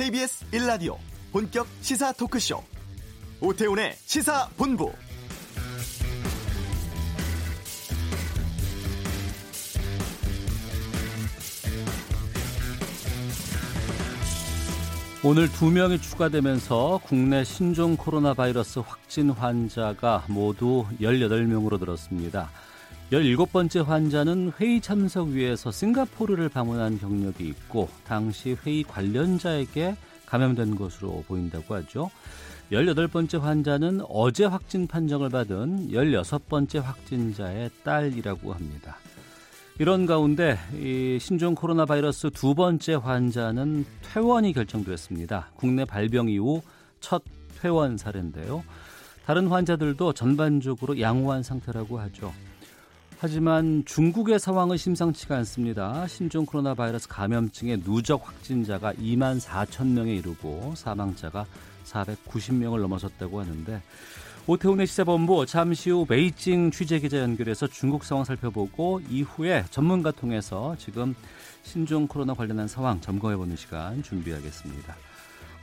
KBS 1라디오 본격 시사 토크쇼 오태훈의 시사본부 오늘 두 명이 추가되면서 국내 신종 코로나 바이러스 확진 환자가 모두 18명으로 늘었습니다. 17번째 환자는 회의 참석 위해서 싱가포르를 방문한 경력이 있고 당시 회의 관련자에게 감염된 것으로 보인다고 하죠. 18번째 환자는 어제 확진 판정을 받은 16번째 확진자의 딸이라고 합니다. 이런 가운데 이 신종 코로나 바이러스 두 번째 환자는 퇴원이 결정됐습니다. 국내 발병 이후 첫 퇴원 사례인데요. 다른 환자들도 전반적으로 양호한 상태라고 하죠. 하지만 중국의 상황은 심상치가 않습니다. 신종 코로나 바이러스 감염증의 누적 확진자가 2만 4천 명에 이르고 사망자가 490명을 넘어섰다고 하는데 오태훈의 시사본부 잠시 후 베이징 취재 기자 연결해서 중국 상황 살펴보고 이후에 전문가 통해서 지금 신종 코로나 관련한 상황 점검해보는 시간 준비하겠습니다.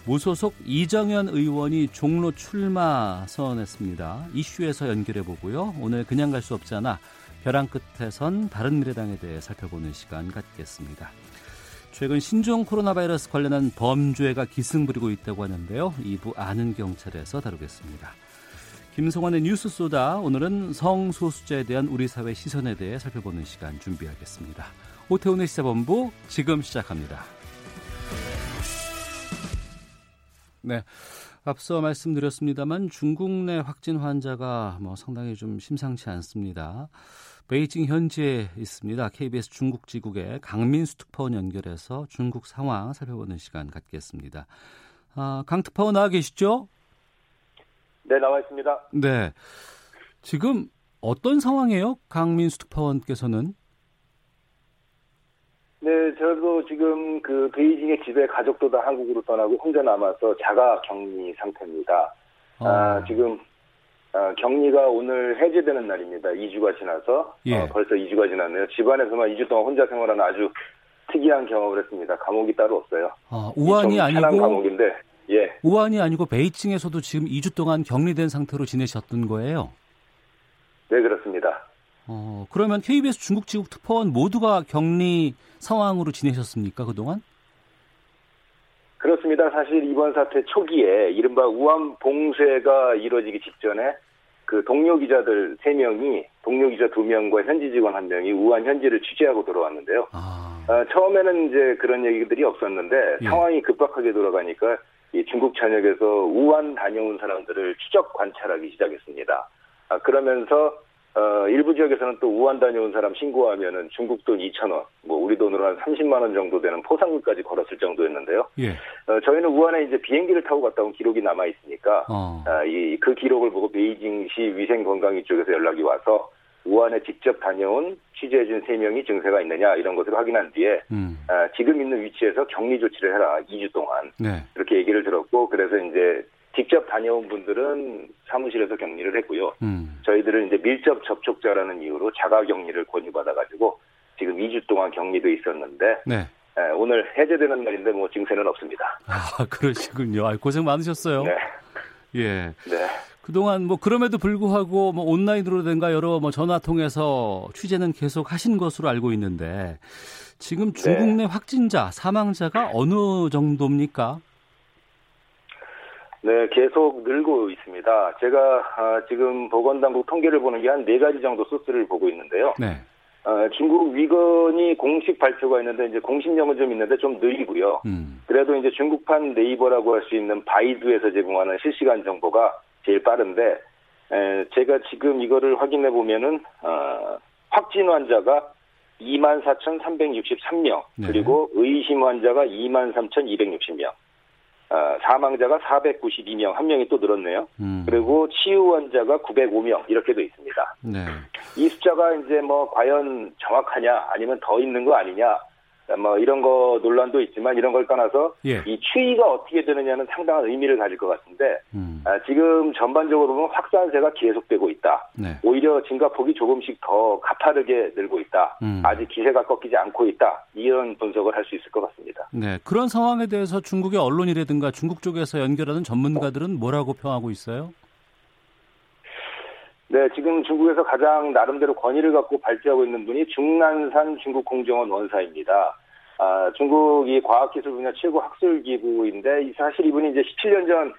무소속 이정현 의원이 종로 출마 선언했습니다. 이슈에서 연결해보고요. 오늘 그냥 갈 수 없잖아. 벼랑 끝에선 바른미래당에 대해 살펴보는 시간 갖겠습니다. 최근 신종 코로나 바이러스 관련한 범죄가 기승부리고 있다고 하는데요. 2부 아는 경찰에서 다루겠습니다. 김성환의 뉴스 소다 오늘은 성소수자에 대한 우리 사회 시선에 대해 살펴보는 시간 준비하겠습니다. 오태훈의 시사본부 지금 시작합니다. 네. 앞서 말씀드렸습니다만 중국 내 확진 환자가 뭐 상당히 좀 심상치 않습니다. 베이징 현지에 있습니다. KBS 중국 지국의 강민수 특파원 연결해서 중국 상황 살펴보는 시간 갖겠습니다. 아, 강 특파원 나와 계시죠? 네, 나와 있습니다. 네. 지금 어떤 상황이에요? 강민수 특파원께서는? 네, 저도 지금 그 베이징의 집에 가족도 다 한국으로 떠나고 혼자 남아서 자가 격리 상태입니다. 어. 아, 지금 아, 격리가 오늘 해제되는 날입니다. 2주가 지나서 예. 어, 벌써 2주가 지났네요. 집안에서만 2주 동안 혼자 생활하는 아주 특이한 경험을 했습니다. 감옥이 따로 없어요. 아, 우한이 아니고 감옥인데 예. 우한이 아니고 베이징에서도 지금 2주 동안 격리된 상태로 지내셨던 거예요? 네, 그렇습니다. 어, 그러면 KBS 중국 지국 특파원 모두가 격리 상황으로 지내셨습니까, 그동안? 그렇습니다. 사실 이번 사태 초기에 이른바 우한 봉쇄가 이루어지기 직전에 그 동료 기자들 3명이 동료 기자 2명과 현지 직원 1명이 우한 현지를 취재하고 들어왔는데요. 아. 어, 처음에는 이제 그런 얘기들이 없었는데 예. 상황이 급박하게 돌아가니까 이 중국 전역에서 우한 다녀온 사람들을 추적 관찰하기 시작했습니다. 아, 그러면서 어, 일부 지역에서는 또 우한 다녀온 사람 신고하면은 중국 돈 2천 원, 뭐 우리 돈으로 한 30만 원 정도 되는 포상금까지 걸었을 정도였는데요. 예. 어, 저희는 우한에 이제 비행기를 타고 갔다 온 기록이 남아 있으니까 어. 아, 이그 기록을 보고 베이징시 위생건강위 쪽에서 연락이 와서 우한에 직접 다녀온 취재해준 3명이 증세가 있느냐 이런 것을 확인한 뒤에 음. 아, 지금 있는 위치에서 격리 조치를 해라 2주 동안 네. 이렇게 얘기를 들었고 그래서 이제 직접 다녀온 분들은 사무실에서 격리를 했고요. 음. 저희들은 이제 밀접 접촉자라는 이유로 자가 격리를 권유받아가지고 지금 2주 동안 격리돼 있었는데 네. 에, 오늘 해제되는 날인데 뭐 증세는 없습니다. 아 그러시군요. 아, 고생 많으셨어요. 네. 예. 네. 그동안 뭐 그럼에도 불구하고 뭐 온라인으로든가 여러 뭐 전화 통해서 취재는 계속 하신 것으로 알고 있는데 지금 중국 네. 내 확진자 사망자가 어느 정도입니까? 네, 계속 늘고 있습니다. 제가 아, 지금 보건당국 통계를 보는 게 한 네 가지 정도 소스를 보고 있는데요. 네. 어, 중국 위건이 공식 발표가 있는데 이제 공식령은 좀 있는데 좀 느리고요. 음. 그래도 이제 중국판 네이버라고 할 수 있는 바이두에서 제공하는 실시간 정보가 제일 빠른데 에, 제가 지금 이거를 확인해 보면은 어, 확진 환자가 24,363명 네. 그리고 의심 환자가 23,260명. 어, 사망자가 492명, 한 명이 또 늘었네요. 음. 그리고 치유 환자가 905명 이렇게 돼 있습니다. 네. 이 숫자가 이제 뭐 과연 정확하냐 아니면 더 있는 거 아니냐 뭐 이런 거 논란도 있지만 이런 걸 떠나서 예. 이 추이가 어떻게 되느냐는 상당한 의미를 가질 것 같은데 음. 아, 지금 전반적으로 보면 확산세가 계속되고 있다. 네. 오히려 증가폭이 조금씩 더 가파르게 늘고 있다. 음. 아직 기세가 꺾이지 않고 있다. 이런 분석을 할 수 있을 것 같습니다. 네, 그런 상황에 대해서 중국의 언론이라든가 중국 쪽에서 연결하는 전문가들은 뭐라고 평하고 있어요? 네, 지금 중국에서 가장 나름대로 권위를 갖고 발표하고 있는 분이 중난산 중국공정원 원사입니다. 아, 중국이 과학기술 분야 최고 학술기구인데 사실 이분이 이제 17년 전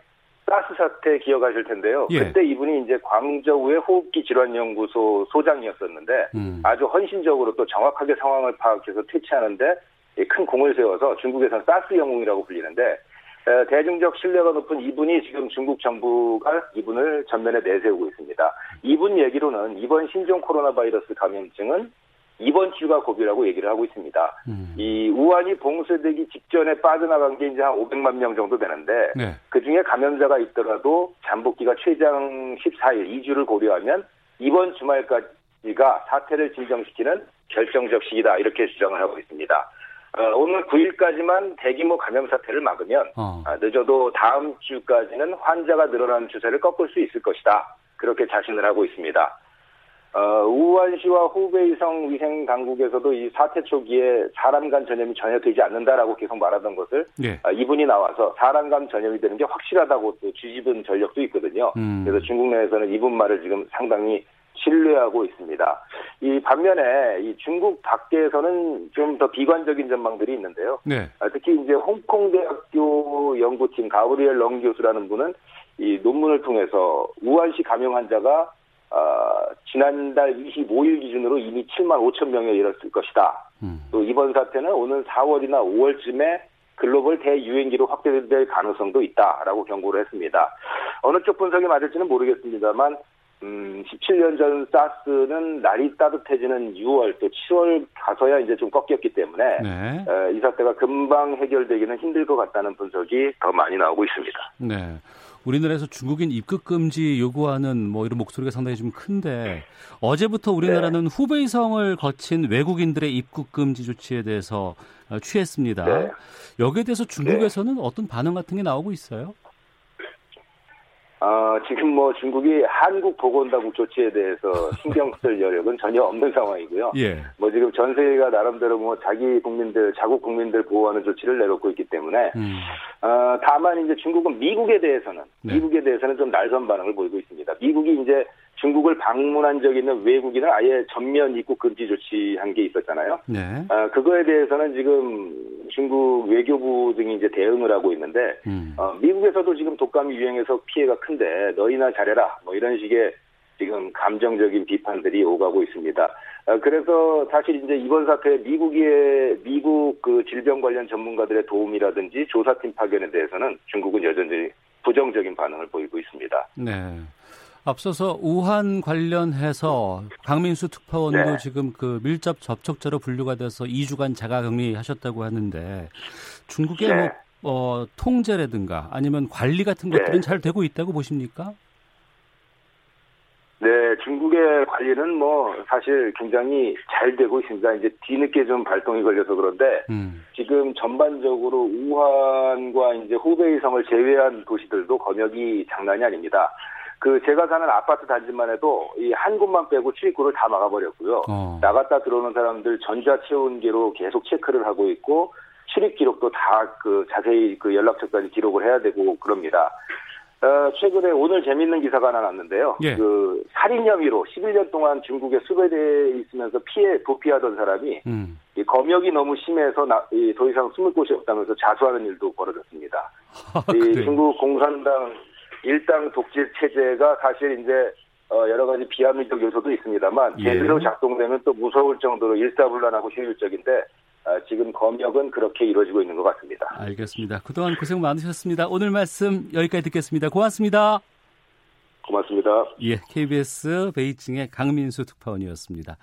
사스 사태 기억하실 텐데요. 예. 그때 이분이 이제 광저우의 호흡기 질환 연구소 소장이었었는데 음. 아주 헌신적으로 또 정확하게 상황을 파악해서 퇴치하는데 큰 공을 세워서 중국에서는 사스 영웅이라고 불리는데 대중적 신뢰가 높은 이분이 지금 중국 정부가 이분을 전면에 내세우고 있습니다. 이분 얘기로는 이번 신종 코로나 바이러스 감염증은 이번 주가 고비라고 얘기를 하고 있습니다. 음. 이 우한이 봉쇄되기 직전에 빠져나간 게 이제 한 500만 명 정도 되는데 네. 그 중에 감염자가 있더라도 잠복기가 최장 14일, 2주를 고려하면 이번 주말까지가 사태를 진정시키는 결정적 시기다 이렇게 주장을 하고 있습니다. 어, 오늘 9일까지만 대규모 감염 사태를 막으면 어. 아, 늦어도 다음 주까지는 환자가 늘어나는 추세를 꺾을 수 있을 것이다. 그렇게 자신을 하고 있습니다. 어, 우한시와 후베이성 위생 당국에서도 이 사태 초기에 사람 간 전염이 전혀 되지 않는다라고 계속 말하던 것을 예. 어, 이분이 나와서 사람 간 전염이 되는 게 확실하다고 또 뒤집은 전력도 있거든요. 음. 그래서 중국 내에서는 이분 말을 지금 상당히 신뢰하고 있습니다. 이 반면에 이 중국 밖에서는 좀 더 비관적인 전망들이 있는데요. 네. 아, 특히 이제 홍콩 대학교 연구팀 가브리엘 렁 교수라는 분은 이 논문을 통해서 우한시 감염 환자가 어, 지난달 25일 기준으로 이미 7만 5천 명에 이르렀을 것이다. 음. 또 이번 사태는 오는 4월이나 5월쯤에 글로벌 대유행기로 확대될 가능성도 있다라고 경고를 했습니다. 어느 쪽 분석이 맞을지는 모르겠습니다만 음, 17년 전 사스는 날이 따뜻해지는 6월 또 7월 가서야 이제 좀 꺾였기 때문에 네. 에, 이 사태가 금방 해결되기는 힘들 것 같다는 분석이 더 많이 나오고 있습니다. 네. 우리나라에서 중국인 입국 금지 요구하는 뭐 이런 목소리가 상당히 좀 큰데 어제부터 우리나라는 네. 후베이성을 거친 외국인들의 입국 금지 조치에 대해서 어, 취했습니다. 네. 여기에 대해서 중국에서는 네. 어떤 반응 같은 게 나오고 있어요? 어, 지금 뭐 중국이 한국 보건당국 조치에 대해서 신경 쓸 여력은 전혀 없는 상황이고요. 예. 뭐 지금 전 세계가 나름대로 뭐 자기 국민들, 자국 국민들 보호하는 조치를 내놓고 있기 때문에, 음. 어, 다만 이제 중국은 미국에 대해서는, 네. 미국에 대해서는 좀 날선 반응을 보이고 있습니다. 미국이 이제 중국을 방문한 적 있는 외국인을 아예 전면 입국 금지 조치한 게 있었잖아요. 네. 어, 그거에 대해서는 지금 중국 외교부 등이 이제 대응을 하고 있는데 음. 어, 미국에서도 지금 독감이 유행해서 피해가 큰데 너희나 잘해라 뭐 이런 식의 지금 감정적인 비판들이 오가고 있습니다. 어, 그래서 사실 이제 이번 사태에 미국의 미국 그 질병 관련 전문가들의 도움이라든지 조사팀 파견에 대해서는 중국은 여전히 부정적인 반응을 보이고 있습니다. 네. 앞서서 우한 관련해서 강민수 특파원도 네. 지금 그 밀접 접촉자로 분류가 돼서 2주간 자가격리 하셨다고 하는데 중국의 네. 뭐 어, 통제라든가 아니면 관리 같은 것들은 네. 잘 되고 있다고 보십니까? 네, 중국의 관리는 뭐 사실 굉장히 잘 되고 있습니다. 이제 뒤늦게 좀 발동이 걸려서 그런데 음. 지금 전반적으로 우한과 이제 후베이성을 제외한 도시들도 검역이 장난이 아닙니다. 그 제가 사는 아파트 단지만 해도 이 한 곳만 빼고 출입구를 다 막아버렸고요. 어. 나갔다 들어오는 사람들 전자체온계로 계속 체크를 하고 있고 출입 기록도 다 그 자세히 그 연락처까지 기록을 해야 되고 그럽니다. 어, 최근에 오늘 재밌는 기사가 하나 났는데요. 예. 그 살인 혐의로 11년 동안 중국에 수배돼 있으면서 피해 도피하던 사람이 음. 이 검역이 너무 심해서 나, 이, 더 이상 숨을 곳이 없다면서 자수하는 일도 벌어졌습니다. 아, 이 중국 공산당 일당 독재 체제가 사실 이제 어, 여러 가지 비합리적 요소도 있습니다만 예. 제대로 작동되면 또 무서울 정도로 일사불란하고 효율적인데 어, 지금 검역은 그렇게 이루어지고 있는 것 같습니다. 알겠습니다. 그동안 고생 많으셨습니다. 오늘 말씀 여기까지 듣겠습니다. 고맙습니다. 고맙습니다. 예, KBS 베이징의 강민수 특파원이었습니다.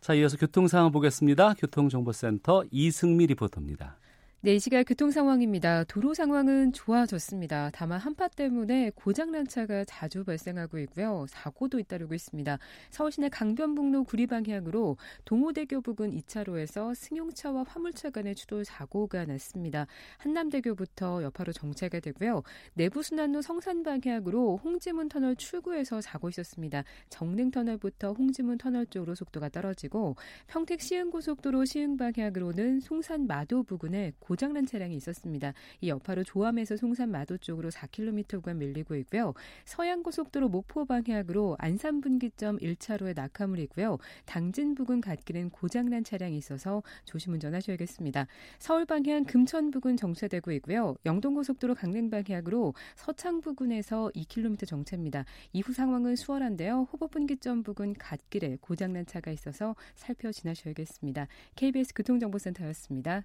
자, 이어서 교통 상황 보겠습니다. 교통정보센터 이승미 리포터입니다. 네, 이 시각 교통 상황입니다. 도로 상황은 좋아졌습니다. 다만 한파 때문에 고장난 차가 자주 발생하고 있고요. 사고도 잇따르고 있습니다. 서울시내 강변북로 구리 방향으로 동호대교 부근 2차로에서 승용차와 화물차 간의 추돌 사고가 났습니다. 한남대교부터 여파로 정체가 되고요. 내부순환로 성산 방향으로 홍지문 터널 출구에서 사고 있었습니다. 정릉 터널부터 홍지문 터널 쪽으로 속도가 떨어지고 평택 시흥고속도로 시흥 방향으로는 송산 마도 부근에 고장난 차량이 있었습니다. 이 여파로 조암에서 송산 마도 쪽으로 4km 구간 밀리고 있고요. 서양고속도로 목포 방향으로 안산 분기점 1차로에 낙하물이 있고요. 당진 부근 갓길은 고장난 차량이 있어서 조심 운전하셔야겠습니다. 서울 방향 금천 부근 정체되고 있고요. 영동고속도로 강릉 방향으로 서창 부근에서 2km 정체입니다. 이후 상황은 수월한데요. 호보 분기점 부근 갓길에 고장난 차가 있어서 살펴 지나셔야겠습니다. KBS 교통정보센터였습니다.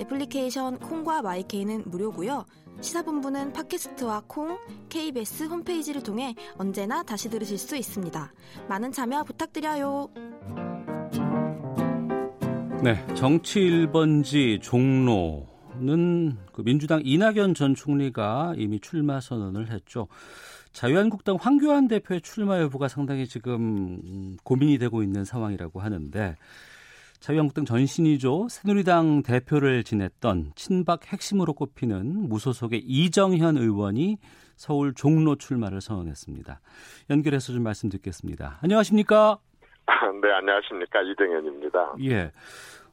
애플리케이션 콩과 마이케이는 무료고요. 시사본부는 팟캐스트와 콩, KBS 홈페이지를 통해 언제나 다시 들으실 수 있습니다. 많은 참여 부탁드려요. 네, 정치 1번지 종로는 그 민주당 이낙연 전 총리가 이미 출마 선언을 했죠. 자유한국당 황교안 대표의 출마 여부가 상당히 지금 고민이 되고 있는 상황이라고 하는데 자유한국당 전신이죠. 새누리당 대표를 지냈던 친박 핵심으로 꼽히는 무소속의 이정현 의원이 서울 종로 출마를 선언했습니다. 연결해서 좀 말씀 듣겠습니다. 안녕하십니까? 네, 안녕하십니까. 이정현입니다. 예.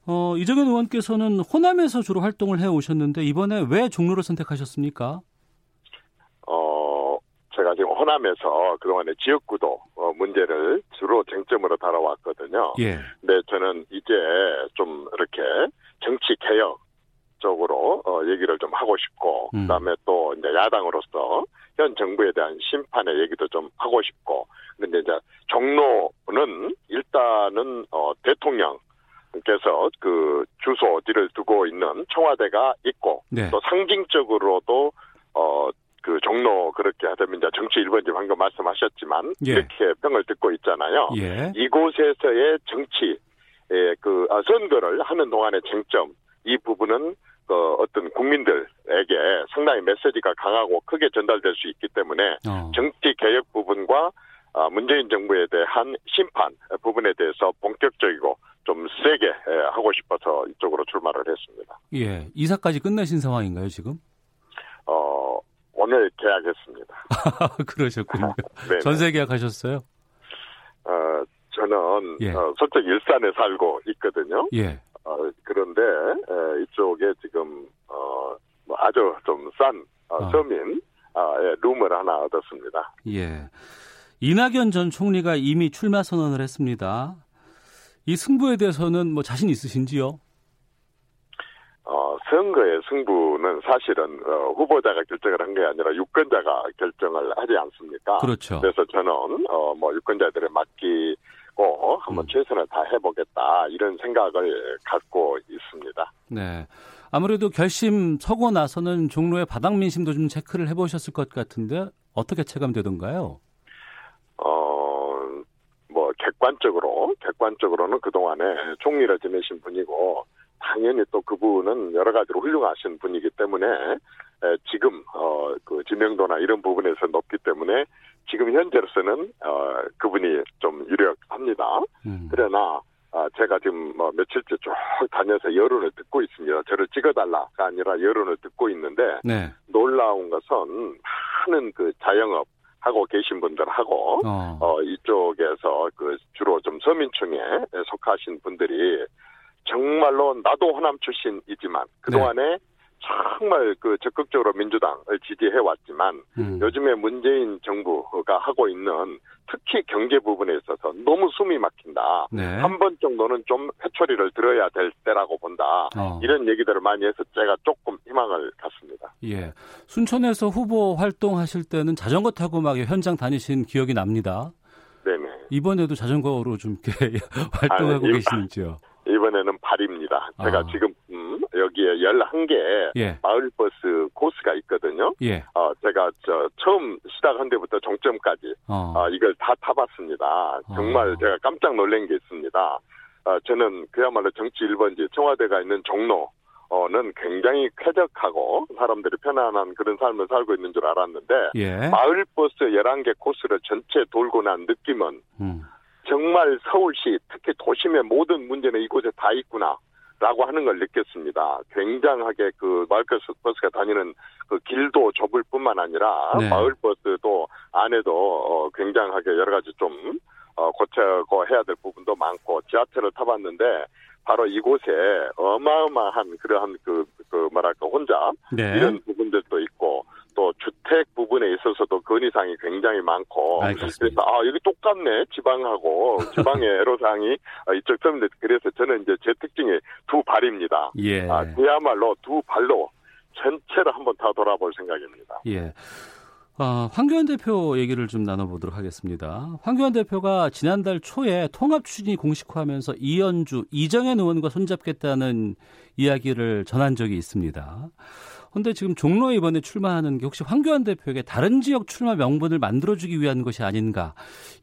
어, 이정현 의원께서는 호남에서 주로 활동을 해 오셨는데 이번에 왜 종로를 선택하셨습니까? 호남에서 그동안에 지역구도 어, 문제를 주로 쟁점으로 다뤄왔거든요. 예. 근데 저는 이제 좀 이렇게 정치 개혁 쪽으로 어, 얘기를 좀 하고 싶고 음. 그다음에 또 이제 야당으로서 현 정부에 대한 심판의 얘기도 좀 하고 싶고 근데 이제 종로는 일단은 어, 대통령 께서 그 주소지를 두고 있는 청와대가 있고 네. 또 상징적으로도 어 그 종로 그렇게 하자면 이제 정치 1번지 방금 말씀하셨지만 예. 이렇게 평을 듣고 있잖아요. 예. 이곳에서의 정치 예, 그 아, 선거를 하는 동안의 쟁점 이 부분은 그 어떤 국민들에게 상당히 메시지가 강하고 크게 전달될 수 있기 때문에 어. 정치 개혁 부분과 아, 문재인 정부에 대한 심판 부분에 대해서 본격적이고 좀 세게 예, 하고 싶어서 이쪽으로 출마를 했습니다. 예. 이사까지 끝내신 상황인가요, 지금? 어, 오늘 계약했습니다. 그러셨군요. 전세 계약하셨어요? 어, 저는 예. 어, 솔직히 일산에 살고 있거든요. 예. 어, 그런데 에, 이쪽에 지금 어, 뭐 아주 좀싼 어, 아. 서민 아, 예, 룸을 하나 얻었습니다. 예. 이낙연 전 총리가 이미 출마 선언을 했습니다. 이 승부에 대해서는 뭐 자신 있으신지요? 어, 선거의 승부는 사실은 어, 후보자가 결정을 한 게 아니라 유권자가 결정을 하지 않습니까? 그렇죠. 그래서 저는 어, 뭐 유권자들에 맡기고 한번 음. 최선을 다 해보겠다 이런 생각을 갖고 있습니다. 네. 아무래도 결심 서고 나서는 종로의 바닥 민심도 좀 체크를 해보셨을 것 같은데 어떻게 체감되던가요? 어, 뭐, 객관적으로, 객관적으로는 그 동안에 총리를 지내신 분이고, 당연히 또 그분은 여러 가지로 훌륭하신 분이기 때문에, 에, 지금, 어, 그 지명도나 이런 부분에서 높기 때문에, 지금 현재로서는, 어, 그분이 좀 유력합니다. 음. 그러나, 아, 제가 지금 뭐 며칠째 쭉 다녀서 여론을 듣고 있습니다. 저를 찍어달라가 아니라 여론을 듣고 있는데, 네. 놀라운 것은 많은 그 자영업 하고 계신 분들하고 어. 어 이쪽에서 그 주로 좀 서민층에 속하신 분들이 정말로 나도 호남 출신이지만 그동안에 정말 그 적극적으로 민주당을 지지해 왔지만 음. 요즘에 문재인 정부가 하고 있는 특히 경제 부분에 있어서 너무 숨이 막힌다. 네. 한번 정도는 좀 회초리를 들어야 될 때라고 본다. 어. 이런 얘기들을 많이 해서 제가 조금 희망을 갖습니다. 예. 순천에서 후보 활동하실 때는 자전거 타고 막 현장 다니신 기억이 납니다. 네네. 이번에도 자전거로 좀 이렇게 활동하고 아니, 계시는지요? 이번에는 발입니다. 제가 아. 지금 음, 여기에 11개 예. 마을버스 코스가 있거든요. 예. 어, 제가 저 처음 시작한 데부터 종점까지 어. 어, 이걸 다 타봤습니다. 정말 어. 제가 깜짝 놀란 게 있습니다. 어, 저는 그야말로 정치 1번지 청와대가 있는 종로 어는 굉장히 쾌적하고 사람들이 편안한 그런 삶을 살고 있는 줄 알았는데 예. 마을버스 11개 코스를 전체 돌고 난 느낌은 음. 정말 서울시 특히 도심의 모든 문제는 이곳에 다 있구나. 라고 하는 걸 느꼈습니다. 굉장하게 그 마을버스 버스가 다니는 그 길도 좁을 뿐만 아니라 네. 마을버스도 안에도 어 굉장하게 여러 가지 좀 어, 고쳐고 해야 될 부분도 많고 지하철을 타봤는데 바로 이곳에 어마어마한 그러한 그, 그 뭐랄까 혼자 네. 이런 부분들도 있고 또 주택 부분에 있어서도 건의사항이 굉장히 많고 알겠습니다. 그래서 아 여기 똑같네 지방하고 지방의 애로사항이 이쪽 때문에 그래서 저는 이제 제 특징이 두 발입니다. 예. 아, 그야말로 두 발로 전체를 한번 다 돌아볼 생각입니다. 예. 어, 황교안 대표 얘기를 좀 나눠보도록 하겠습니다. 황교안 대표가 지난달 초에 통합 추진이 공식화하면서 이현주, 이정현 의원과 손잡겠다는 이야기를 전한 적이 있습니다. 그런데 지금 종로에 이번에 출마하는 게 혹시 황교안 대표에게 다른 지역 출마 명분을 만들어주기 위한 것이 아닌가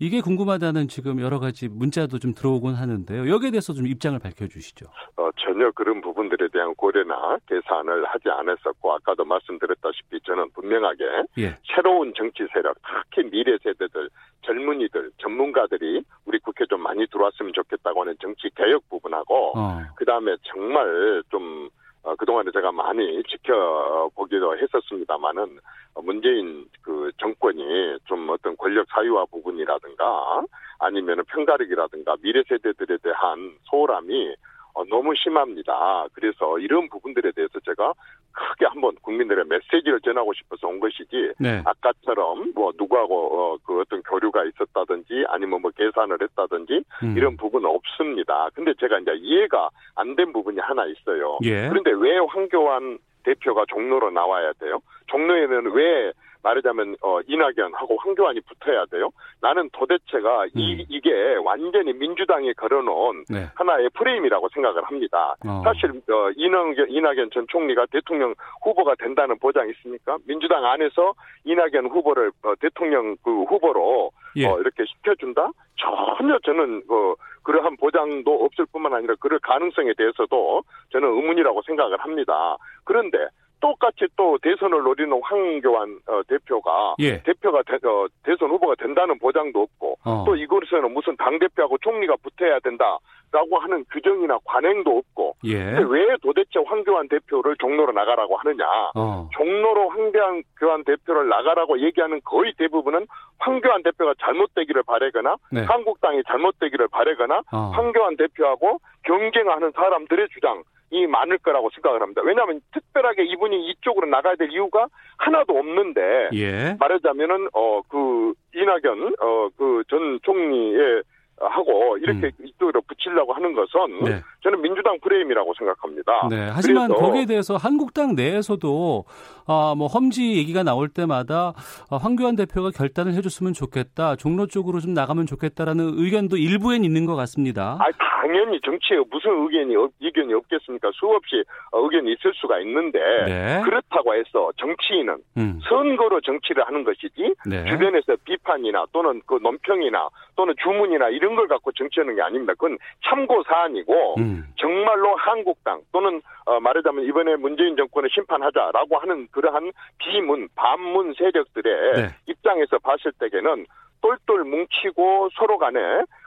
이게 궁금하다는 지금 여러 가지 문자도 좀 들어오곤 하는데요. 여기에 대해서 좀 입장을 밝혀주시죠. 어, 전혀 그런 부분들에 대한 고려나 계산을 하지 않았었고 아까도 말씀드렸다시피 저는 분명하게 예. 새로운 정치 세력 특히 미래 세대들 젊은이들 전문가들이 우리 국회 좀 많이 들어왔으면 좋겠다고 하는 정치 개혁 부분하고 어. 그 다음에 정말 좀 어, 그동안에 제가 많이 지켜보기도 했었습니다만은 문재인 그 정권이 좀 어떤 권력 사유화 부분이라든가 아니면 평가력이라든가 미래 세대들에 대한 소홀함이 어, 너무 심합니다. 그래서 이런 부분들에 대해서 제가 크게 한번 국민들의 메시지를 전하고 싶어서 온 것이지 네. 아까처럼 뭐 누구하고 어, 그 어떤 교류가 있었다든지 아니면 뭐 계산을 했다든지 음. 이런 부분은 없습니다. 근데 제가 이제 이해가 안 된 부분이 하나 있어요. 예. 그런데 왜 황교안 대표가 종로로 나와야 돼요? 종로에는 왜 말하자면 어 이낙연하고 황교안이 붙어야 돼요. 나는 도대체가 음. 이 이게 완전히 민주당이 걸어놓은 네. 하나의 프레임이라고 생각을 합니다. 어. 사실 어 이낙연 이낙연 전 총리가 대통령 후보가 된다는 보장이 있습니까? 민주당 안에서 이낙연 후보를 어, 대통령 그 후보로 예. 어, 이렇게 시켜준다? 전혀 저는 그 그러한 보장도 없을 뿐만 아니라 그럴 가능성에 대해서도 저는 의문이라고 생각을 합니다. 그런데 똑같이 또 대선을 노리는 황교안 어, 대표가 예. 대표가 대, 어, 대선 후보가 된다는 보장도 없고 어. 또 이곳에서는 무슨 당 대표하고 총리가 붙어야 된다라고 하는 규정이나 관행도 없고 예. 왜 도대체 황교안 대표를 종로로 나가라고 하느냐? 어. 종로로 황교안 대표를 나가라고 얘기하는 거의 대부분은 황교안 대표가 잘못되기를 바래거나 네. 한국당이 잘못되기를 바래거나 어. 황교안 대표하고 경쟁하는 사람들의 주장 이 많을 거라고 생각을 합니다. 왜냐하면 특별하게 이분이 이쪽으로 나가야 될 이유가 하나도 없는데 예. 말하자면은 어 그 이낙연 어 그 전 총리의 하고 이렇게 음. 이쪽으로 붙이려고 하는 것은 네. 저는 민주당 프레임이라고 생각합니다. 네. 하지만 거기에 대해서 한국당 내에서도 아, 뭐 험지 얘기가 나올 때마다 아, 황교안 대표가 결단을 해줬으면 좋겠다, 종로 쪽으로 좀 나가면 좋겠다라는 의견도 일부엔 있는 것 같습니다. 아, 당연히 정치에 무슨 의견이 의견이 없겠습니까? 수없이 의견이 있을 수가 있는데 네. 그렇다고 해서 정치인은 음. 선거로 정치를 하는 것이지 네. 주변에서 비판이나 또는 그 논평이나 또는 주문이나 이런 걸 갖고 정치하는 게 아닙니다. 그건 참고 사안이고 음. 정말로 한국당 또는 어, 말하자면 이번에 문재인 정권을 심판하자라고 하는 그러한 비문 반문 세력들의 네. 입장에서 봤을 때에는 똘똘 뭉치고 서로 간에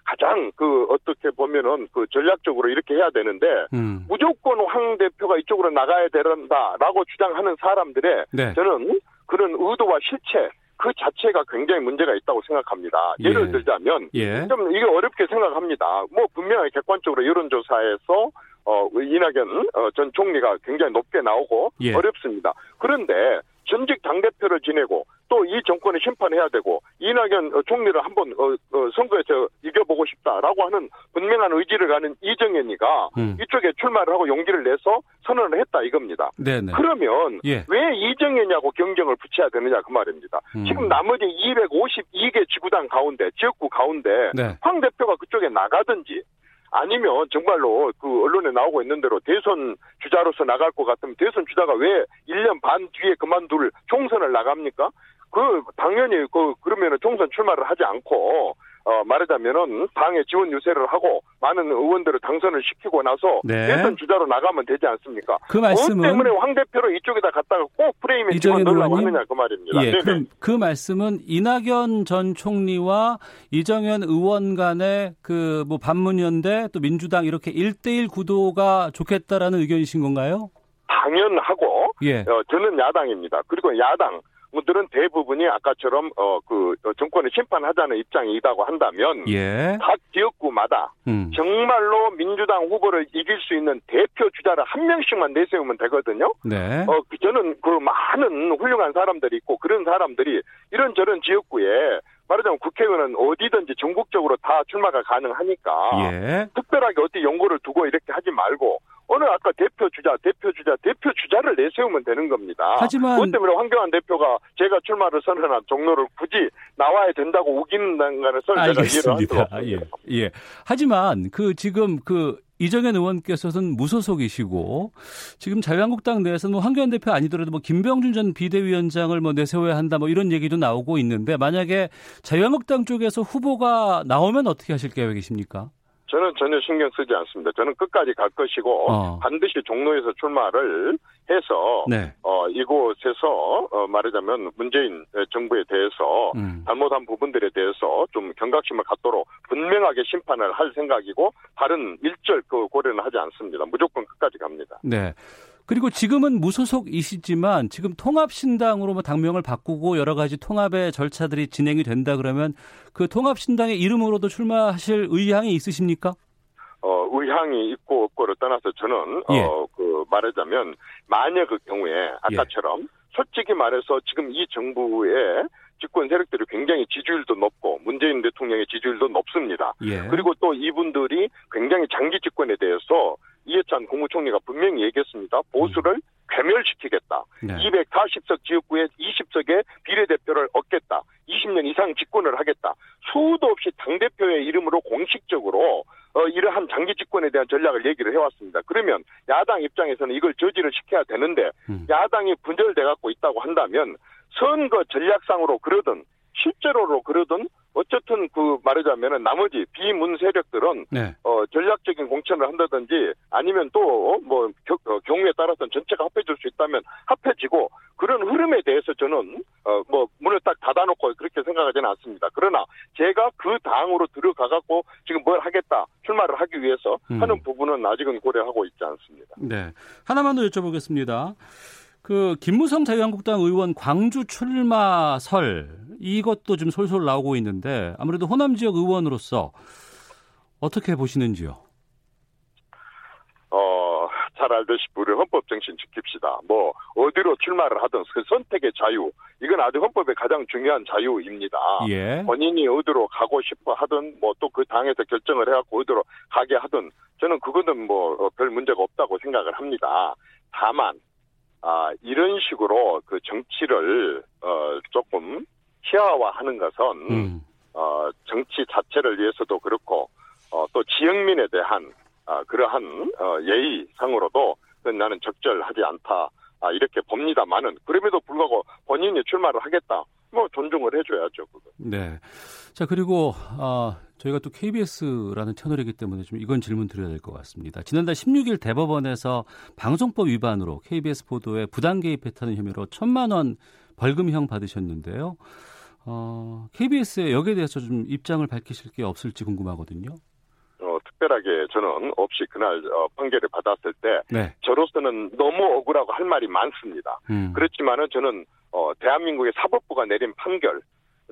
가장 그 어떻게 보면은 그 전략적으로 이렇게 해야 되는데 음. 무조건 황 대표가 이쪽으로 나가야 된다라고 주장하는 사람들의 네. 저는 그런 의도와 실체 그 자체가 굉장히 문제가 있다고 생각합니다. 예를 예. 들자면 예. 좀 이게 어렵게 생각합니다. 뭐 분명히 객관적으로 여론조사에서 어 이낙연 어, 전 총리가 굉장히 높게 나오고 예. 어렵습니다. 그런데 전직 당 대표를 지내고 또 이 정권을 심판해야 되고 이낙연 어, 총리를 한번 어, 어, 선거에서 이겨보고 싶다라고 하는 분명한 의지를 가는 이정현이가 음. 이쪽에 출마를 하고 용기를 내서 선언을 했다 이겁니다. 네네. 그러면 예. 왜 이정현이하고 경쟁을 붙여야 되느냐 그 말입니다. 음. 지금 나머지 252개 지구당 가운데 지역구 가운데 네. 황 대표가 그쪽에 나가든지 아니면 정말로 그 언론에 나오고 있는 대로 대선 주자로서 나갈 것 같으면 대선 주자가 왜 1년 반 뒤에 그만둘 총선을 나갑니까? 그 당연히 그 그러면은 총선 출마를 하지 않고 어, 말하자면은 당의 지원 유세를 하고 많은 의원들을 당선을 시키고 나서 네. 대선 주자로 나가면 되지 않습니까? 그 말씀은 때문에 황 대표를 이쪽에다 갖다가 꼭 프레임에 집어넣으려고 하느냐 그 말입니다. 예, 그럼 그 말씀은 이낙연 전 총리와 이정현 의원 간의 그 뭐 반문연대 또 민주당 이렇게 1대1 구도가 좋겠다라는 의견이신 건가요? 당연하고 예. 어, 저는 야당입니다. 그리고 야당 분들은 대부분이 아까처럼 어그 어, 정권을 심판하자는 입장이라고 한다면 예. 각 지역구마다 음. 정말로 민주당 후보를 이길 수 있는 대표 주자를 한 명씩만 내세우면 되거든요. 네. 어그 저는 그 많은 훌륭한 사람들이 있고 그런 사람들이 이런 저런 지역구에 말하자면 국회의원은 어디든지 전국적으로 다 출마가 가능하니까 예. 특별하게 어디 연구를 두고 이렇게 하지 말고 오늘 아까 대표 주자, 대표 주자, 대표 주자를 내세우면 되는 겁니다. 하지만 그것 때문에 황교안 대표가 제가 출마를 선언한 종로를 굳이 나와야 된다고 우기는 것을 알겠습니다. 제가 이해를 예, 예. 하지만 그 지금 그 이정현 의원께서는 무소속이시고 지금 자유한국당 내에서는 뭐 황교안 대표 아니더라도 뭐 김병준 전 비대위원장을 뭐 내세워야 한다 뭐 이런 얘기도 나오고 있는데 만약에 자유한국당 쪽에서 후보가 나오면 어떻게 하실 계획이십니까? 저는 전혀 신경 쓰지 않습니다. 저는 끝까지 갈 것이고 어. 반드시 종로에서 출마를 해서 네. 어, 이곳에서 어, 말하자면 문재인 정부에 대해서 음. 잘못한 부분들에 대해서 좀 경각심을 갖도록 분명하게 심판을 할 생각이고 다른 일절 그 고려는 하지 않습니다. 무조건 끝까지 갑니다. 네. 그리고 지금은 무소속이시지만 지금 통합신당으로 뭐 당명을 바꾸고 여러 가지 통합의 절차들이 진행이 된다 그러면 그 통합신당의 이름으로도 출마하실 의향이 있으십니까? 어, 의향이 있고 없고를 떠나서 저는 예. 어, 그 말하자면 만약 그 경우에 아까처럼 예. 솔직히 말해서 지금 이 정부의 집권 세력들이 굉장히 지지율도 높고 문재인 대통령의 지지율도 높습니다. 예. 그리고 또 이분들이 굉장히 장기 집권에 대해서 이해찬 국무총리가 분명히 얘기했습니다. 보수를 음. 괴멸시키겠다. 네. 240석 지역구에 20석의 비례대표를 얻겠다. 20년 이상 집권을 하겠다. 수도 없이 당대표의 이름으로 공식적으로 어, 이러한 장기 집권에 대한 전략을 얘기를 해왔습니다. 그러면 야당 입장에서는 이걸 저지를 시켜야 되는데 음. 야당이 분열돼 갖고 있다고 한다면 선거 전략상으로 그러든 실제로로 그러든 어쨌든 그 말하자면은 나머지 비문 세력들은 네. 어 전략적인 공천을 한다든지 아니면 또뭐 어, 경우에 따라서는 전체가 합해질 수 있다면 합해지고 그런 흐름에 대해서 저는 어 뭐 문을 딱 닫아놓고 그렇게 생각하지는 않습니다. 그러나 제가 그 당으로 들어가 갖고 지금 뭘 하겠다 출마를 하기 위해서 음. 하는 부분은 아직은 고려하고 있지 않습니다. 네 하나만 더 여쭤보겠습니다. 그 김무성 자유한국당 의원 광주 출마설 이것도 좀 솔솔 나오고 있는데 아무래도 호남 지역 의원으로서 어떻게 보시는지요? 어, 잘 알다시피 우리 헌법 정신 지킵시다. 뭐 어디로 출마를 하든 그 선택의 자유 이건 아주 헌법의 가장 중요한 자유입니다. 예. 본인이 어디로 가고 싶어 하든 뭐 또 그 당에서 결정을 해갖고 어디로 가게 하든 저는 그거는 뭐 별 문제가 없다고 생각을 합니다. 다만 아, 이런 식으로 그 정치를 어, 조금 희화화하는 것은 음. 어, 정치 자체를 위해서도 그렇고 어, 또 지역민에 대한 어, 그러한 어, 예의상으로도 나는 적절하지 않다 아, 이렇게 봅니다만은 그럼에도 불구하고 본인이 출마를 하겠다 뭐 존중을 해줘야죠. 그거. 네. 자 그리고 어, 저희가 또 KBS라는 채널이기 때문에 좀 이건 질문 드려야 될 것 같습니다. 지난달 16일 대법원에서 방송법 위반으로 KBS 보도에 부당 개입했다는 혐의로 천만 원 벌금형 받으셨는데요. 어, KBS에 여기에 대해서 좀 입장을 밝히실 게 없을지 궁금하거든요. 어, 특별하게 저는 없이 그날 어, 판결을 받았을 때 네. 저로서는 너무 억울하고 할 말이 많습니다. 음. 그렇지만은 저는 어, 대한민국의 사법부가 내린 판결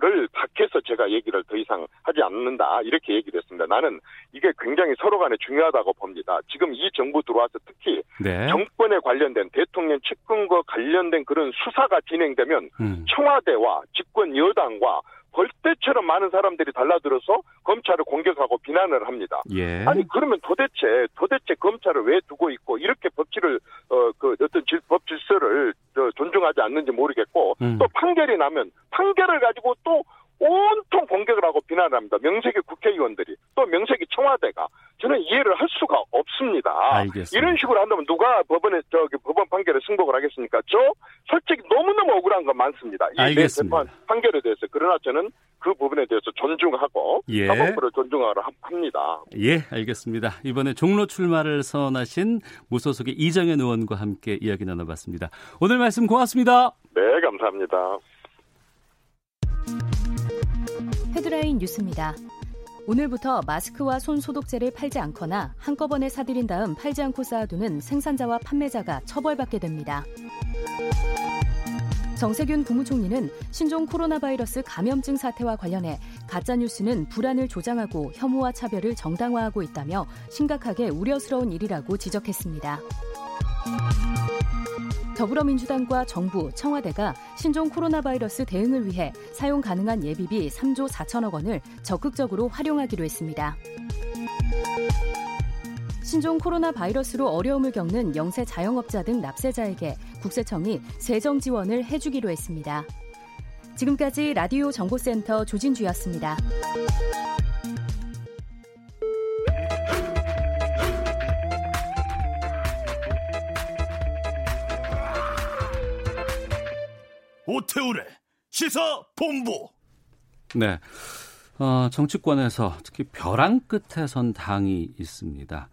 을를 밖에서 제가 얘기를 더 이상 하지 않는다 이렇게 얘기를 했습니다. 나는 이게 굉장히 서로 간에 중요하다고 봅니다. 지금 이 정부 들어와서 특히 네. 정권에 관련된 대통령 측근과 관련된 그런 수사가 진행되면 음. 청와대와 집권 여당과 벌떼처럼 많은 사람들이 달라들어서 검찰을 공격하고 비난을 합니다. 예. 아니 그러면 도대체 도대체 검찰을 왜 두고 있고 이렇게 법치를 어 그 어떤 질, 법 질서를 어, 존중하지 않는지 모르겠고 음. 또 판결이 나면 판결을 가지고 또 온통 공격을 하고 비난을 합니다. 명색이 국회의원들이 또 명색이 청와대가 저는 이해를 할 수가 없습니다. 알겠습니다. 이런 식으로 한다면 누가 법원에 저기 법원 판결에 승복을 하겠습니까? 저 솔직히 너무너무 억울한 건 많습니다. 이 재판 판결에 대해서 그러나 저는 그 부분에 대해서 존중하고 예. 사법부를 존중하라 합니다. 예, 알겠습니다. 이번에 종로 출마를 선언하신 무소속의 이정현 의원과 함께 이야기 나눠봤습니다. 오늘 말씀 고맙습니다. 네, 감사합니다. 헤드라인 뉴스입니다. 오늘부터 마스크와 손 소독제를 팔지 않거나 한꺼번에 사들인 다음 팔지 않고 쌓아두는 생산자와 판매자가 처벌받게 됩니다. 정세균 국무총리는 신종 코로나 바이러스 감염증 사태와 관련해 가짜뉴스는 불안을 조장하고 혐오와 차별을 정당화하고 있다며 심각하게 우려스러운 일이라고 지적했습니다. 더불어민주당과 정부, 청와대가 신종 코로나 바이러스 대응을 위해 사용 가능한 예비비 3조 4천억 원을 적극적으로 활용하기로 했습니다. 신종 코로나 바이러스로 어려움을 겪는 영세 자영업자 등 납세자에게 국세청이 세정 지원을 해주기로 했습니다. 지금까지 라디오 정보센터 조진주였습니다. 오태우래 시사 본부. 네. 어, 정치권에서 특히 벼랑 끝에 선 당이 있습니다.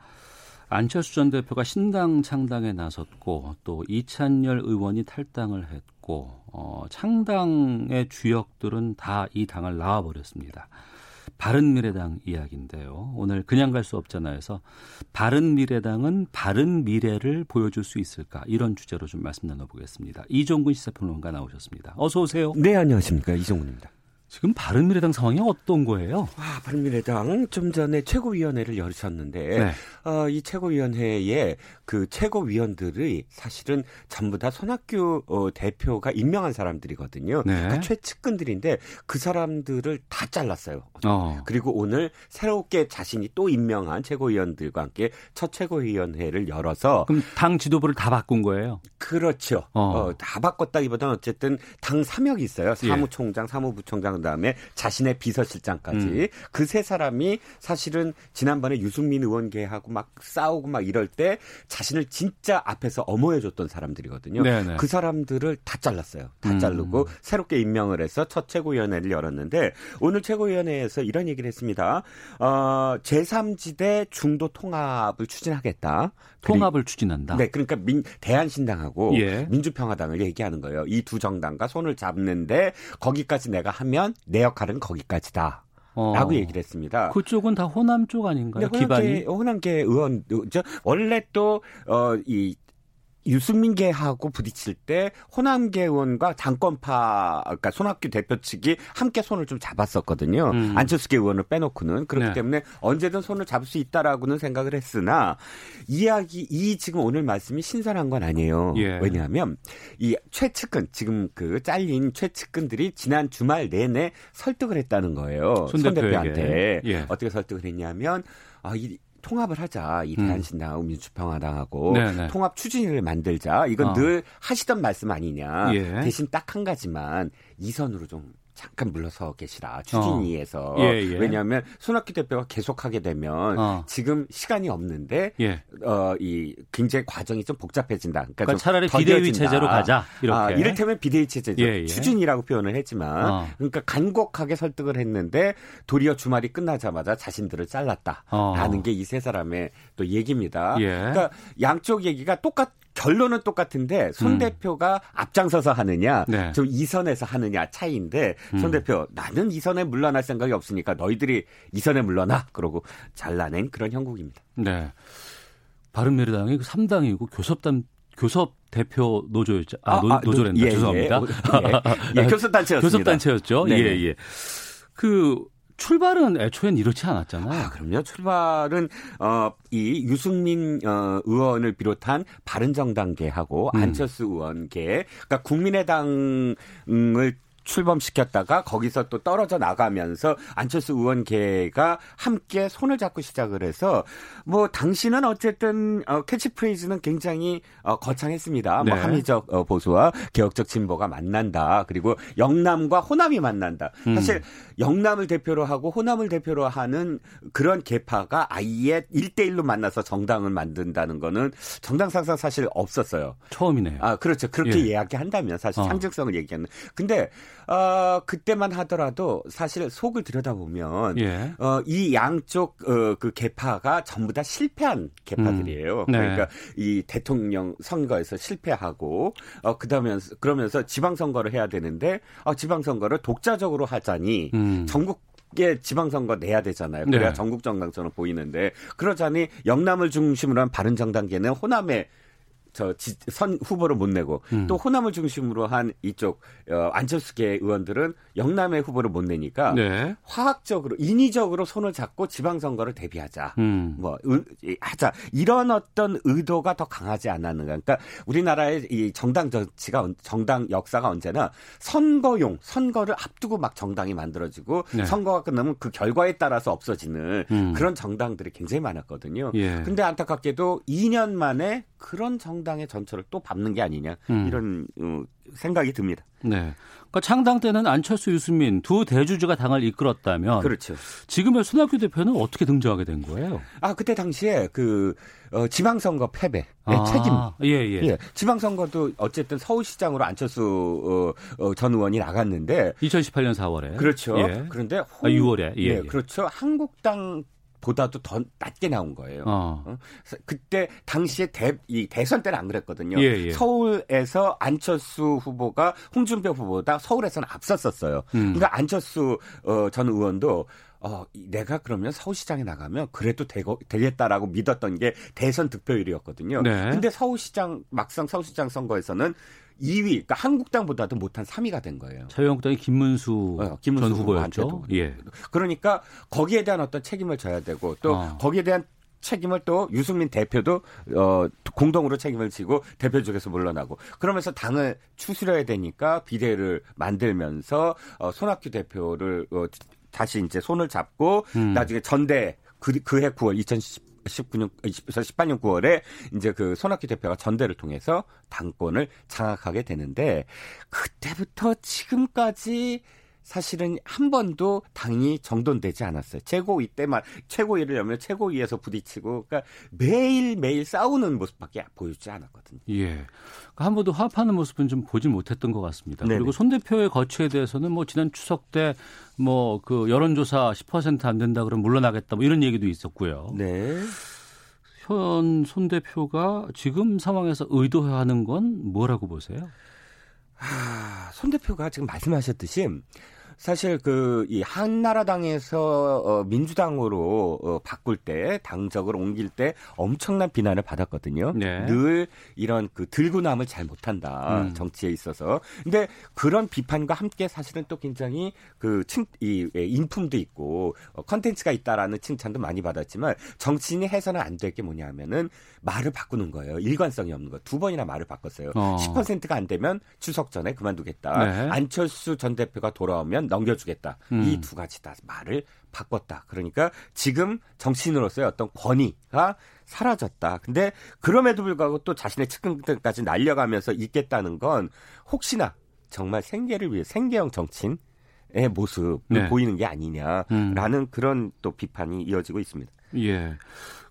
안철수 전 대표가 신당 창당에 나섰고 또 이찬열 의원이 탈당을 했고 어, 창당의 주역들은 다 이 당을 나와버렸습니다. 바른미래당 이야기인데요. 오늘 그냥 갈 수 없잖아요. 해서 바른미래당은 바른 미래를 보여줄 수 있을까 이런 주제로 좀 말씀 나눠보겠습니다. 이종근 시사평론가 나오셨습니다. 어서 오세요. 네 안녕하십니까 이종근입니다. 지금 바른미래당 상황이 어떤 거예요? 아, 바른미래당 좀 전에 최고위원회를 열으셨는데 네. 어, 이 최고위원회에 그 최고위원들이 사실은 전부 다 손학규 어, 대표가 임명한 사람들이거든요. 네. 그러니까 최측근들인데 그 사람들을 다 잘랐어요. 어. 그리고 오늘 새롭게 자신이 또 임명한 최고위원들과 함께 첫 최고위원회를 열어서 그럼 당 지도부를 다 바꾼 거예요? 그렇죠. 어. 어다 바꿨다기보다는 어쨌든 당 사명이 있어요. 예. 사무총장, 예. 사무부총장 그다음에 자신의 비서실장까지 음. 그세 사람이 사실은 지난번에 유승민 의원계하고 막 싸우고 막 이럴 때 자신을 진짜 앞에서 엄호해줬던 사람들이거든요. 네네. 그 사람들을 다 잘랐어요. 다 음. 자르고 새롭게 임명을 해서 첫 최고위원회를 열었는데 오늘 최고위원회에서 이런 얘기를 했습니다. 어, 제3지대 중도 통합을 추진하겠다. 통합을 추진한다. 네, 그러니까 민, 대한신당하고 예. 민주평화당을 얘기하는 거예요. 이 두 정당과 손을 잡는데 거기까지 내가 하면 내 역할은 거기까지다. 어. 라고 얘기를 했습니다. 그쪽은 다 호남 쪽 아닌가요? 호남계, 기반이? 호남계 의원, 저, 원래 또, 어, 이, 유승민계하고 부딪힐 때 호남계 의원과 당권파 그러니까 손학규 대표 측이 함께 손을 좀 잡았었거든요. 음. 안철수계 의원을 빼놓고는 그렇기 네. 때문에 언제든 손을 잡을 수 있다라고는 생각을 했으나 이야기 이 지금 오늘 말씀이 신선한 건 아니에요. 예. 왜냐하면 이 최측근 지금 그 잘린 최측근들이 지난 주말 내내 설득을 했다는 거예요. 손, 손 대표한테 예. 어떻게 설득을 했냐면 아, 이 통합을 하자. 이 음. 대한신당하고 음. 민주평화당하고 네네. 네. 통합 추진을 만들자. 이건 어. 늘 하시던 말씀 아니냐. 예. 대신 딱 한 가지만 이선으로 좀 잠깐 물러서 계시라 추진위에서 어. 예, 예. 왜냐하면 손학규 대표가 계속하게 되면 어. 지금 시간이 없는데 예. 어이 굉장히 과정이 좀 복잡해진다. 그러니까, 그러니까 차라리 비대위 체제로 가자. 이렇게 아, 이를테면 비대위 체제죠. 예, 예. 추진이라고 표현을 했지만 어. 그러니까 간곡하게 설득을 했는데 도리어 주말이 끝나자마자 자신들을 잘랐다라는 어. 게이 세 사람의 또 얘기입니다. 예. 그러니까 양쪽 얘기가 똑같 결론은 똑같은데 손 음. 대표가 앞장서서 하느냐, 네. 좀 이선에서 하느냐 차이인데 손 음. 대표 나는 이선에 물러날 생각이 없으니까 너희들이 이선에 물러나 그러고 잘라낸 그런 형국입니다. 네. 바른미래당이 3당이고 교섭단 교섭 대표 노조였죠. 아, 노, 아, 노조랜다. 예, 죄송합니다. 예, 예. 교섭단체였습니다. 교섭단체였죠. 네. 예, 예. 그 출발은 애초엔 이렇지 않았잖아요. 아, 그럼요. 출발은 어, 이 유승민 어, 의원을 비롯한 바른정당계하고 음. 안철수 의원계, 그러니까 국민의당을 출범시켰다가 거기서 또 떨어져 나가면서 안철수 의원계가 함께 손을 잡고 시작을 해서 뭐 당시는 어쨌든 어, 캐치프레이즈는 굉장히 어, 거창했습니다. 뭐 네. 뭐 합리적 어, 보수와 개혁적 진보가 만난다. 그리고 영남과 호남이 만난다. 음. 사실 영남을 대표로 하고 호남을 대표로 하는 그런 계파가 아예 1대1로 만나서 정당을 만든다는 거는 정당 상상 사실 없었어요. 처음이네요. 아, 그렇죠. 그렇게 예. 이야기한다면 사실 어. 상징성을 얘기하는. 근데 어, 그때만 하더라도 사실 속을 들여다보면 예. 어, 이 양쪽 어, 그 개파가 전부 다 실패한 개파들이에요. 음. 네. 그러니까 이 대통령 선거에서 실패하고 어, 그다음에 그러면서 지방 선거를 해야 되는데 어, 지방 선거를 독자적으로 하자니 음. 전국 게 지방선거 내야 되잖아요. 그래야 네. 전국 정당처럼 보이는데 그러자니 영남을 중심으로 한 바른 정당계는 호남에 저선 후보를 못 내고 음. 또 호남을 중심으로 한 이쪽 어, 안철수계 의원들은 영남의 후보를 못 내니까 네. 화학적으로 인위적으로 손을 잡고 지방선거를 대비하자 음. 뭐 의, 하자 이런 어떤 의도가 더 강하지 않았는가 그러니까 우리나라의 이 정당 정치가 정당 역사가 언제나 선거용 선거를 앞두고 막 정당이 만들어지고 네. 선거가 끝나면 그 결과에 따라서 없어지는 음. 그런 정당들이 굉장히 많았거든요. 예. 근데 안타깝게도 2년 만에 그런 정 당의 전철을 또 밟는 게 아니냐 음. 이런 어, 생각이 듭니다. 네. 그러니까 창당 때는 안철수, 유승민 두 대주주가 당을 이끌었다면 그렇죠. 지금의 손학규 대표는 어떻게 등장하게 된 거예요? 아 그때 당시에 그 어, 지방선거 패배 아, 책임. 예, 예. 예. 지방선거도 어쨌든 서울시장으로 안철수 어, 어, 전 의원이 나갔는데 2018년 4월에 그렇죠. 예. 그런데 홍, 아, 6월에 예, 예, 그렇죠. 한국당 보다도 더 낮게 나온 거예요. 어. 어? 그때 당시에 대, 이 대선 때는 안 그랬거든요. 예, 예. 서울에서 안철수 후보가 홍준표 후보보다 서울에서는 앞섰었어요. 음. 그러니까 안철수 어, 전 의원도 어, 내가 그러면 서울시장에 나가면 그래도 되고, 되겠다라고 믿었던 게 대선 득표율이었거든요. 네. 근데 서울시장, 막상 서울시장 선거에서는 2위, 그러니까 한국당보다도 못한 3위가 된 거예요. 자유한국당이 김문수, 어, 김문수 전 후보였죠. 예. 그러니까 거기에 대한 어떤 책임을 져야 되고 또 어. 거기에 대한 책임을 또 유승민 대표도 어 공동으로 책임을 지고 대표 쪽에서 물러나고 그러면서 당을 추스려야 되니까 비대를 만들면서 어 손학규 대표를 어 다시 이제 손을 잡고 음. 나중에 전대 그, 그해 9월 2010 19년, 18년 9월에 이제 그 손학규 대표가 전대를 통해서 당권을 장악하게 되는데 그때부터 지금까지 사실은 한 번도 당이 정돈되지 않았어요. 최고위 때만 최고위를 열면 최고위에서 부딪히고 그러니까 매일 매일 싸우는 모습밖에 보이지 않았거든요. 예. 그러니까 한 번도 화합하는 모습은 좀 보지 못했던 것 같습니다. 네네. 그리고 손 대표의 거취에 대해서는 뭐 지난 추석 때 뭐 그 여론조사 10%안 된다 그러면 물러나겠다 뭐 이런 얘기도 있었고요. 네. 현 손 대표가 지금 상황에서 의도하는 건 뭐라고 보세요? 아, 손 대표가 지금 말씀하셨듯이 사실 그 이 한나라당에서 어 민주당으로 어 바꿀 때 당적을 옮길 때 엄청난 비난을 받았거든요. 네. 늘 이런 그 들고 남을 잘 못한다 음. 정치에 있어서. 근데 그런 비판과 함께 사실은 또 굉장히 그 칭이 예, 인품도 있고 어, 컨텐츠가 있다라는 칭찬도 많이 받았지만 정치인이 해서는 안 될 게 뭐냐면은 말을 바꾸는 거예요. 일관성이 없는 거. 두 번이나 말을 바꿨어요. 어. 10%가 안 되면 추석 전에 그만두겠다. 네. 안철수 전 대표가 돌아오면 넘겨주겠다. 음. 이두 가지 다 말을 바꿨다. 그러니까 지금 정치인으로서의 어떤 권위가 사라졌다. 근데 그럼에도 불구하고 또 자신의 측근들까지 날려가면서 있겠다는 건 혹시나 정말 생계를 위해 생계형 정치인 의 모습을 네. 보이는 게 아니냐라는 음. 그런 또 비판이 이어지고 있습니다. 예.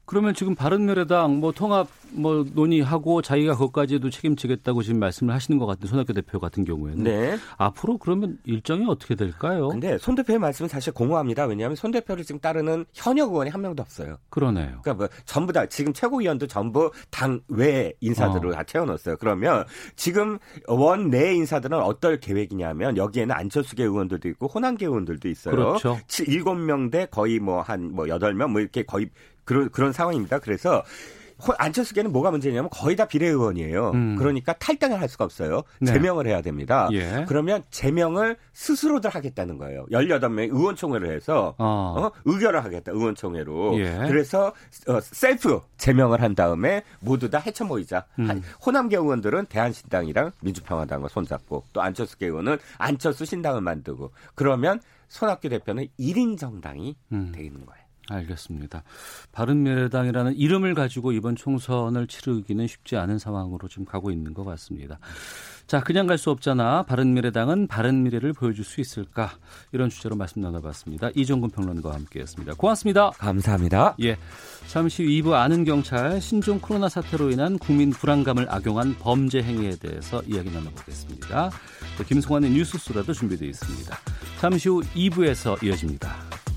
그러면 지금 바른미래당 뭐 통합 뭐 논의하고 자기가 그것까지도 책임지겠다고 지금 말씀을 하시는 것 같은데 손학규 대표 같은 경우에는 네. 앞으로 그러면 일정이 어떻게 될까요? 근데 손 대표의 말씀은 사실 공허합니다. 왜냐하면 손 대표를 지금 따르는 현역 의원이 한 명도 없어요. 그러네요. 그러니까 뭐 전부 다 지금 최고위원도 전부 당 외 인사들을 어. 다 채워넣었어요. 그러면 지금 원 내 인사들은 어떨 계획이냐면 여기에는 안철수계 의원들도 있고 호남계 의원들도 있어요. 그렇죠. 7명 대 거의 뭐 한뭐 뭐 8명 뭐 이렇게 거의 그런 그런 상황입니다. 그래서 안철수계는 뭐가 문제냐면 거의 다 비례의원이에요. 음. 그러니까 탈당을 할 수가 없어요. 네. 제명을 해야 됩니다. 예. 그러면 제명을 스스로들 하겠다는 거예요. 18명 의원총회를 해서 어. 어? 의결을 하겠다. 의원총회로. 예. 그래서 어, 셀프 제명을 한 다음에 모두 다 해쳐 모이자. 음. 호남계 의원들은 대한신당이랑 민주평화당과 손잡고 또 안철수계 의원은 안철수 신당을 만들고 그러면 손학규 대표는 1인 정당이 음. 되는 거예요. 알겠습니다. 바른미래당이라는 이름을 가지고 이번 총선을 치르기는 쉽지 않은 상황으로 지금 가고 있는 것 같습니다. 자, 그냥 갈 수 없잖아. 바른미래당은 바른미래를 보여줄 수 있을까? 이런 주제로 말씀 나눠봤습니다. 이종근 평론가와 함께했습니다. 고맙습니다. 감사합니다. 예. 잠시 후 2부 아는 경찰 신종 코로나 사태로 인한 국민 불안감을 악용한 범죄 행위에 대해서 이야기 나눠보겠습니다. 김송환의 뉴스 수라도 준비되어 있습니다. 잠시 후 2부에서 이어집니다.